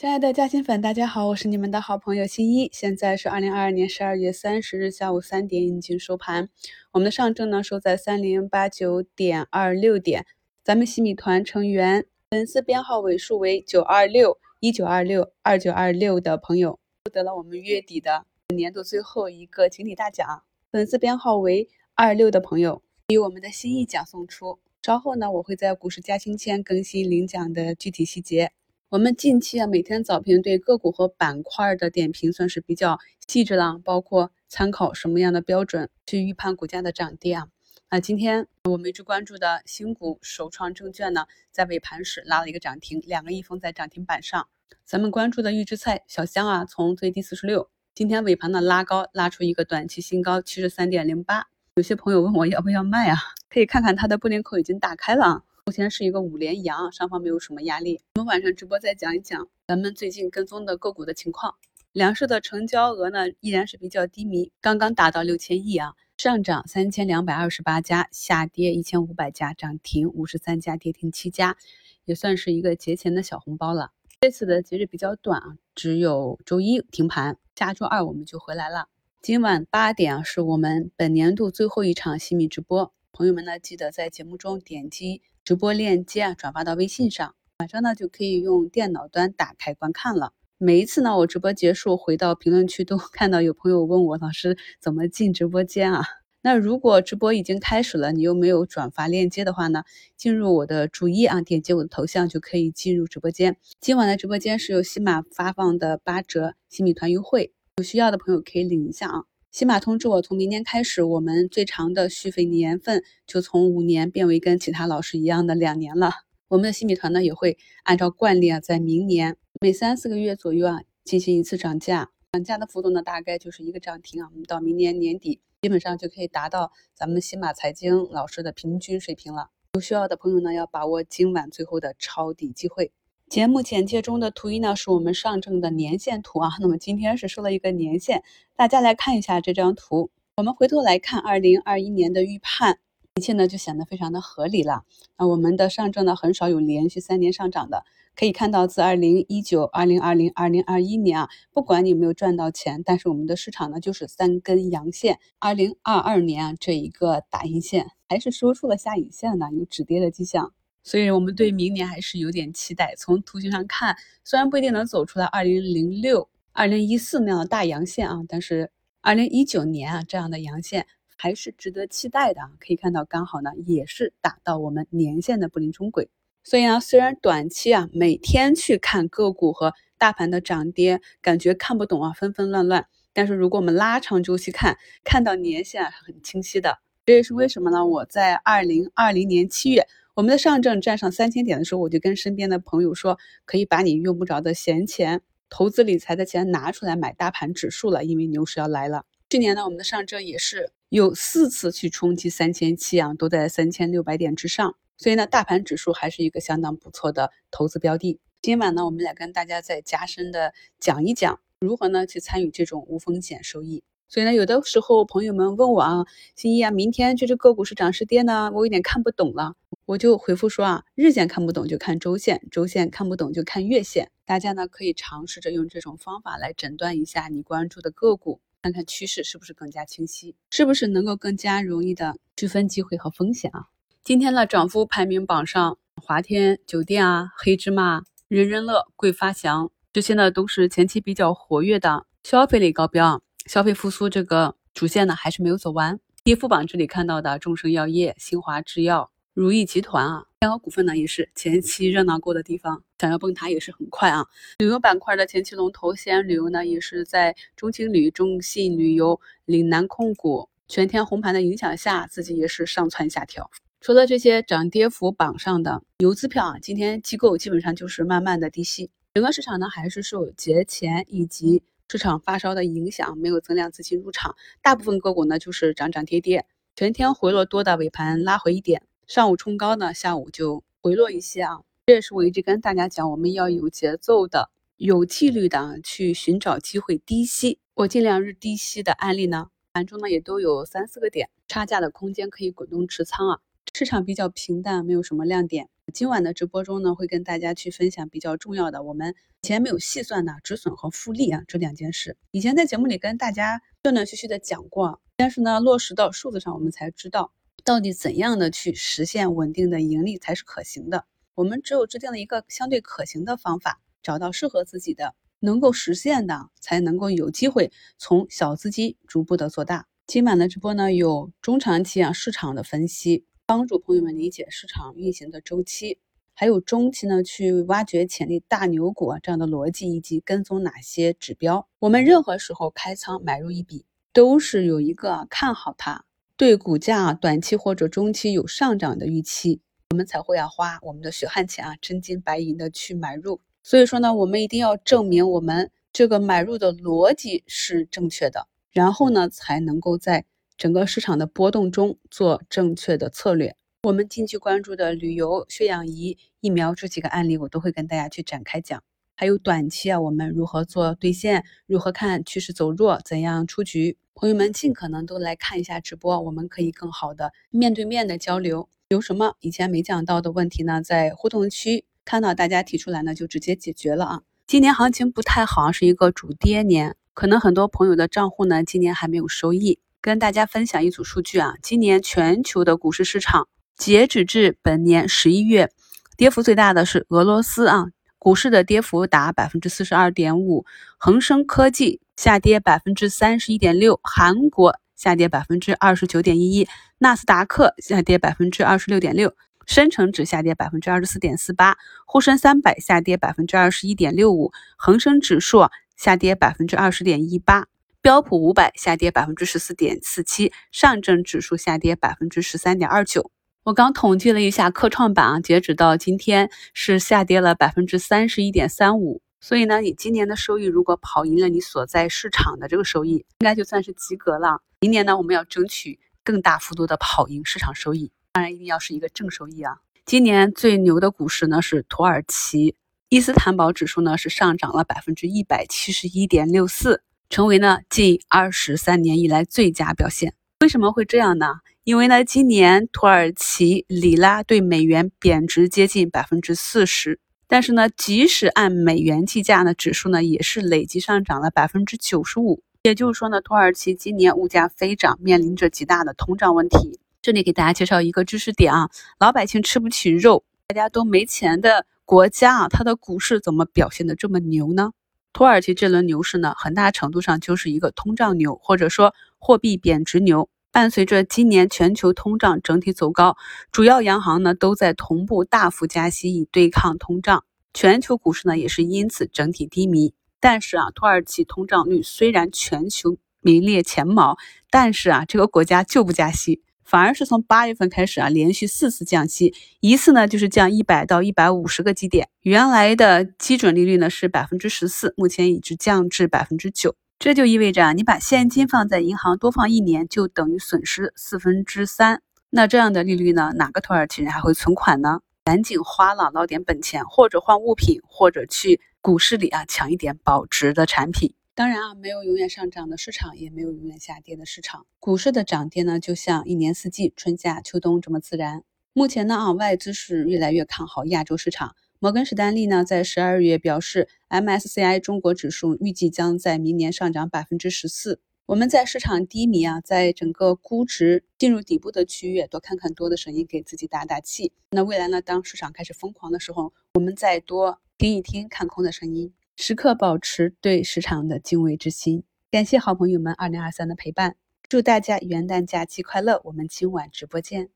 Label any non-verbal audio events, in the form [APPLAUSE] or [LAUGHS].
亲爱的嘉兴粉，大家好，我是你们的好朋友新一。现在是二零二二年十二月三十日下午三点，已经收盘。我们的上证呢收在三零八九点二六点。咱们新米团成员粉丝编号尾数为九二六一九二六二九二六的朋友，获得了我们月底的年度最后一个锦鲤大奖。粉丝编号为二六的朋友，以我们的心意奖送出。稍后呢，我会在股市加薪签更新领奖的具体细节。我们近期啊，每天早评对个股和板块的点评算是比较细致了，包括参考什么样的标准去预判股价的涨跌啊。那今天我们一直关注的新股首创证券呢，在尾盘时拉了一个涨停，两个亿封在涨停板上。咱们关注的预制菜小香啊，从最低四十六，今天尾盘呢拉高，拉出一个短期新高七十三点零八。有些朋友问我要不要卖啊？可以看看它的布林口已经打开了。目前是一个五连阳，上方没有什么压力。我们晚上直播再讲一讲咱们最近跟踪的个股的情况。两市的成交额呢依然是比较低迷，刚刚达到六千亿啊，上涨三千两百二十八家，下跌一千五百家，涨停五十三家，跌停七家，也算是一个节前的小红包了。这次的节日比较短啊，只有周一停盘，下周二我们就回来了。今晚八点啊，是我们本年度最后一场新米直播，朋友们呢记得在节目中点击。直播链接啊，转发到微信上，晚上呢就可以用电脑端打开观看了。每一次呢，我直播结束回到评论区，都 [LAUGHS] 看到有朋友问我老师怎么进直播间啊？那如果直播已经开始了，你又没有转发链接的话呢，进入我的主页啊，点击我的头像就可以进入直播间。今晚的直播间是由喜马发放的八折新米团优惠，有需要的朋友可以领一下啊。喜马通知我，从明年开始，我们最长的续费年份就从五年变为跟其他老师一样的两年了。我们的新米团呢，也会按照惯例啊，在明年每三四个月左右啊，进行一次涨价。涨价的幅度呢，大概就是一个涨停啊。我们到明年年底，基本上就可以达到咱们喜马财经老师的平均水平了。有需要的朋友呢，要把握今晚最后的抄底机会。节目简介中的图一呢，是我们上证的年线图啊。那么今天是收了一个年线，大家来看一下这张图。我们回头来看二零二一年的预判，一切呢就显得非常的合理了。那我们的上证呢，很少有连续三年上涨的。可以看到，自二零一九、二零二零、二零二一年啊，不管你有没有赚到钱，但是我们的市场呢就是三根阳线。二零二二年啊，这一个打阴线还是收出了下影线的，有止跌的迹象。所以，我们对明年还是有点期待。从图形上看，虽然不一定能走出来2006、2014那样的大阳线啊，但是2019年啊这样的阳线还是值得期待的啊。可以看到，刚好呢也是打到我们年线的布林中轨。所以呢，虽然短期啊每天去看个股和大盘的涨跌，感觉看不懂啊，纷纷乱乱。但是如果我们拉长周期看，看到年线很清晰的。这也是为什么呢？我在2020年7月。我们的上证站上三千点的时候，我就跟身边的朋友说，可以把你用不着的闲钱、投资理财的钱拿出来买大盘指数了，因为牛市要来了。去年呢，我们的上证也是有四次去冲击三千七啊，都在三千六百点之上，所以呢，大盘指数还是一个相当不错的投资标的。今晚呢，我们来跟大家再加深的讲一讲，如何呢去参与这种无风险收益。所以呢，有的时候朋友们问我啊，新一啊，明天这只个股是涨是跌呢？我有点看不懂了。我就回复说啊，日线看不懂就看周线，周线看不懂就看月线。大家呢可以尝试着用这种方法来诊断一下你关注的个股，看看趋势是不是更加清晰，是不是能够更加容易的区分机会和风险啊。今天的涨幅排名榜上，华天酒店啊、黑芝麻、人人乐、桂发祥这些呢都是前期比较活跃的消费类高标，消费复苏这个主线呢还是没有走完。跌幅榜这里看到的众生药业、新华制药。如意集团啊，天鹅股份呢也是前期热闹过的地方，想要崩塌也是很快啊。旅游板块的前期龙头西安旅游呢，也是在中青旅、中信旅游、岭南控股全天红盘的影响下，自己也是上蹿下跳。除了这些涨跌幅榜上的游资票啊，今天机构基本上就是慢慢的低吸，整个市场呢还是受节前以及市场发烧的影响，没有增量资金入场，大部分个股呢就是涨涨跌跌，全天回落多的尾盘拉回一点。上午冲高呢，下午就回落一些啊。这也是我一直跟大家讲，我们要有节奏的、有纪律的去寻找机会低吸。我尽量日低吸的案例呢，盘中呢也都有三四个点差价的空间可以滚动持仓啊。市场比较平淡，没有什么亮点，今晚的直播中呢，会跟大家去分享比较重要的，我们以前没有细算的止损和复利啊这两件事。以前在节目里跟大家断断续续的讲过，但是呢，落实到数字上，我们才知道到底怎样的去实现稳定的盈利才是可行的。我们只有制定了一个相对可行的方法，找到适合自己的。能够实现的，才能够有机会从小资金逐步的做大。今晚的直播呢，有中长期啊市场的分析，帮助朋友们理解市场运行的周期；还有中期呢，去挖掘潜力大牛股啊这样的逻辑，以及跟踪哪些指标。我们任何时候开仓买入一笔，都是有一个看好它，对股价短期或者中期有上涨的预期，我们才会要花我们的血汗钱啊，真金白银的去买入。所以说呢，我们一定要证明我们这个买入的逻辑是正确的，然后呢，才能够在整个市场的波动中做正确的策略。我们近期关注的旅游、血氧仪、疫苗这几个案例，我都会跟大家去展开讲。还有短期啊，我们如何做兑现，如何看趋势走弱，怎样出局？朋友们尽可能都来看一下直播，我们可以更好的面对面的交流。有什么以前没讲到的问题呢？在互动区。看到大家提出来呢，就直接解决了啊。今年行情不太好，是一个主跌年，可能很多朋友的账户呢，今年还没有收益。跟大家分享一组数据啊，今年全球的股市市场，截止至本年十一月，跌幅最大的是俄罗斯啊，股市的跌幅达百分之四十二点五，恒生科技下跌百分之三十一点六，韩国下跌百分之二十九点一一，纳斯达克下跌百分之二十六点六。深成指下跌百分之二十四点四八，沪深三百下跌百分之二十一点六五，恒生指数下跌百分之二十点一八，标普五百下跌百分之十四点四七，上证指数下跌百分之十三点二九。我刚统计了一下科创板啊，截止到今天是下跌了百分之三十一点三五。所以呢，你今年的收益如果跑赢了你所在市场的这个收益，应该就算是及格了。明年呢，我们要争取更大幅度的跑赢市场收益。当然一定要是一个正收益啊！今年最牛的股市呢是土耳其，伊斯坦堡指数呢是上涨了百分之一百七十一点六四，成为呢近二十三年以来最佳表现。为什么会这样呢？因为呢今年土耳其里拉对美元贬值接近百分之四十，但是呢即使按美元计价呢，指数呢也是累计上涨了百分之九十五。也就是说呢，土耳其今年物价飞涨，面临着极大的通胀问题。这里给大家介绍一个知识点啊，老百姓吃不起肉，大家都没钱的国家啊，它的股市怎么表现的这么牛呢？土耳其这轮牛市呢，很大程度上就是一个通胀牛，或者说货币贬值牛。伴随着今年全球通胀整体走高，主要央行呢都在同步大幅加息以对抗通胀，全球股市呢也是因此整体低迷。但是啊，土耳其通胀率虽然全球名列前茅，但是啊，这个国家就不加息。反而是从八月份开始啊，连续四次降息，一次呢就是降一百到一百五十个基点，原来的基准利率呢是百分之十四，目前已经降至百分之九，这就意味着啊，你把现金放在银行多放一年，就等于损失四分之三。那这样的利率呢，哪个土耳其人还会存款呢？赶紧花了捞点本钱，或者换物品，或者去股市里啊抢一点保值的产品。当然啊，没有永远上涨的市场，也没有永远下跌的市场。股市的涨跌呢，就像一年四季，春夏秋冬这么自然。目前呢啊，外资是越来越看好亚洲市场。摩根士丹利呢，在十二月表示，MSCI 中国指数预计将在明年上涨百分之十四。我们在市场低迷啊，在整个估值进入底部的区域，多看看多的声音，给自己打打气。那未来呢，当市场开始疯狂的时候，我们再多听一听看空的声音。时刻保持对市场的敬畏之心。感谢好朋友们二零二三的陪伴，祝大家元旦假期快乐！我们今晚直播见。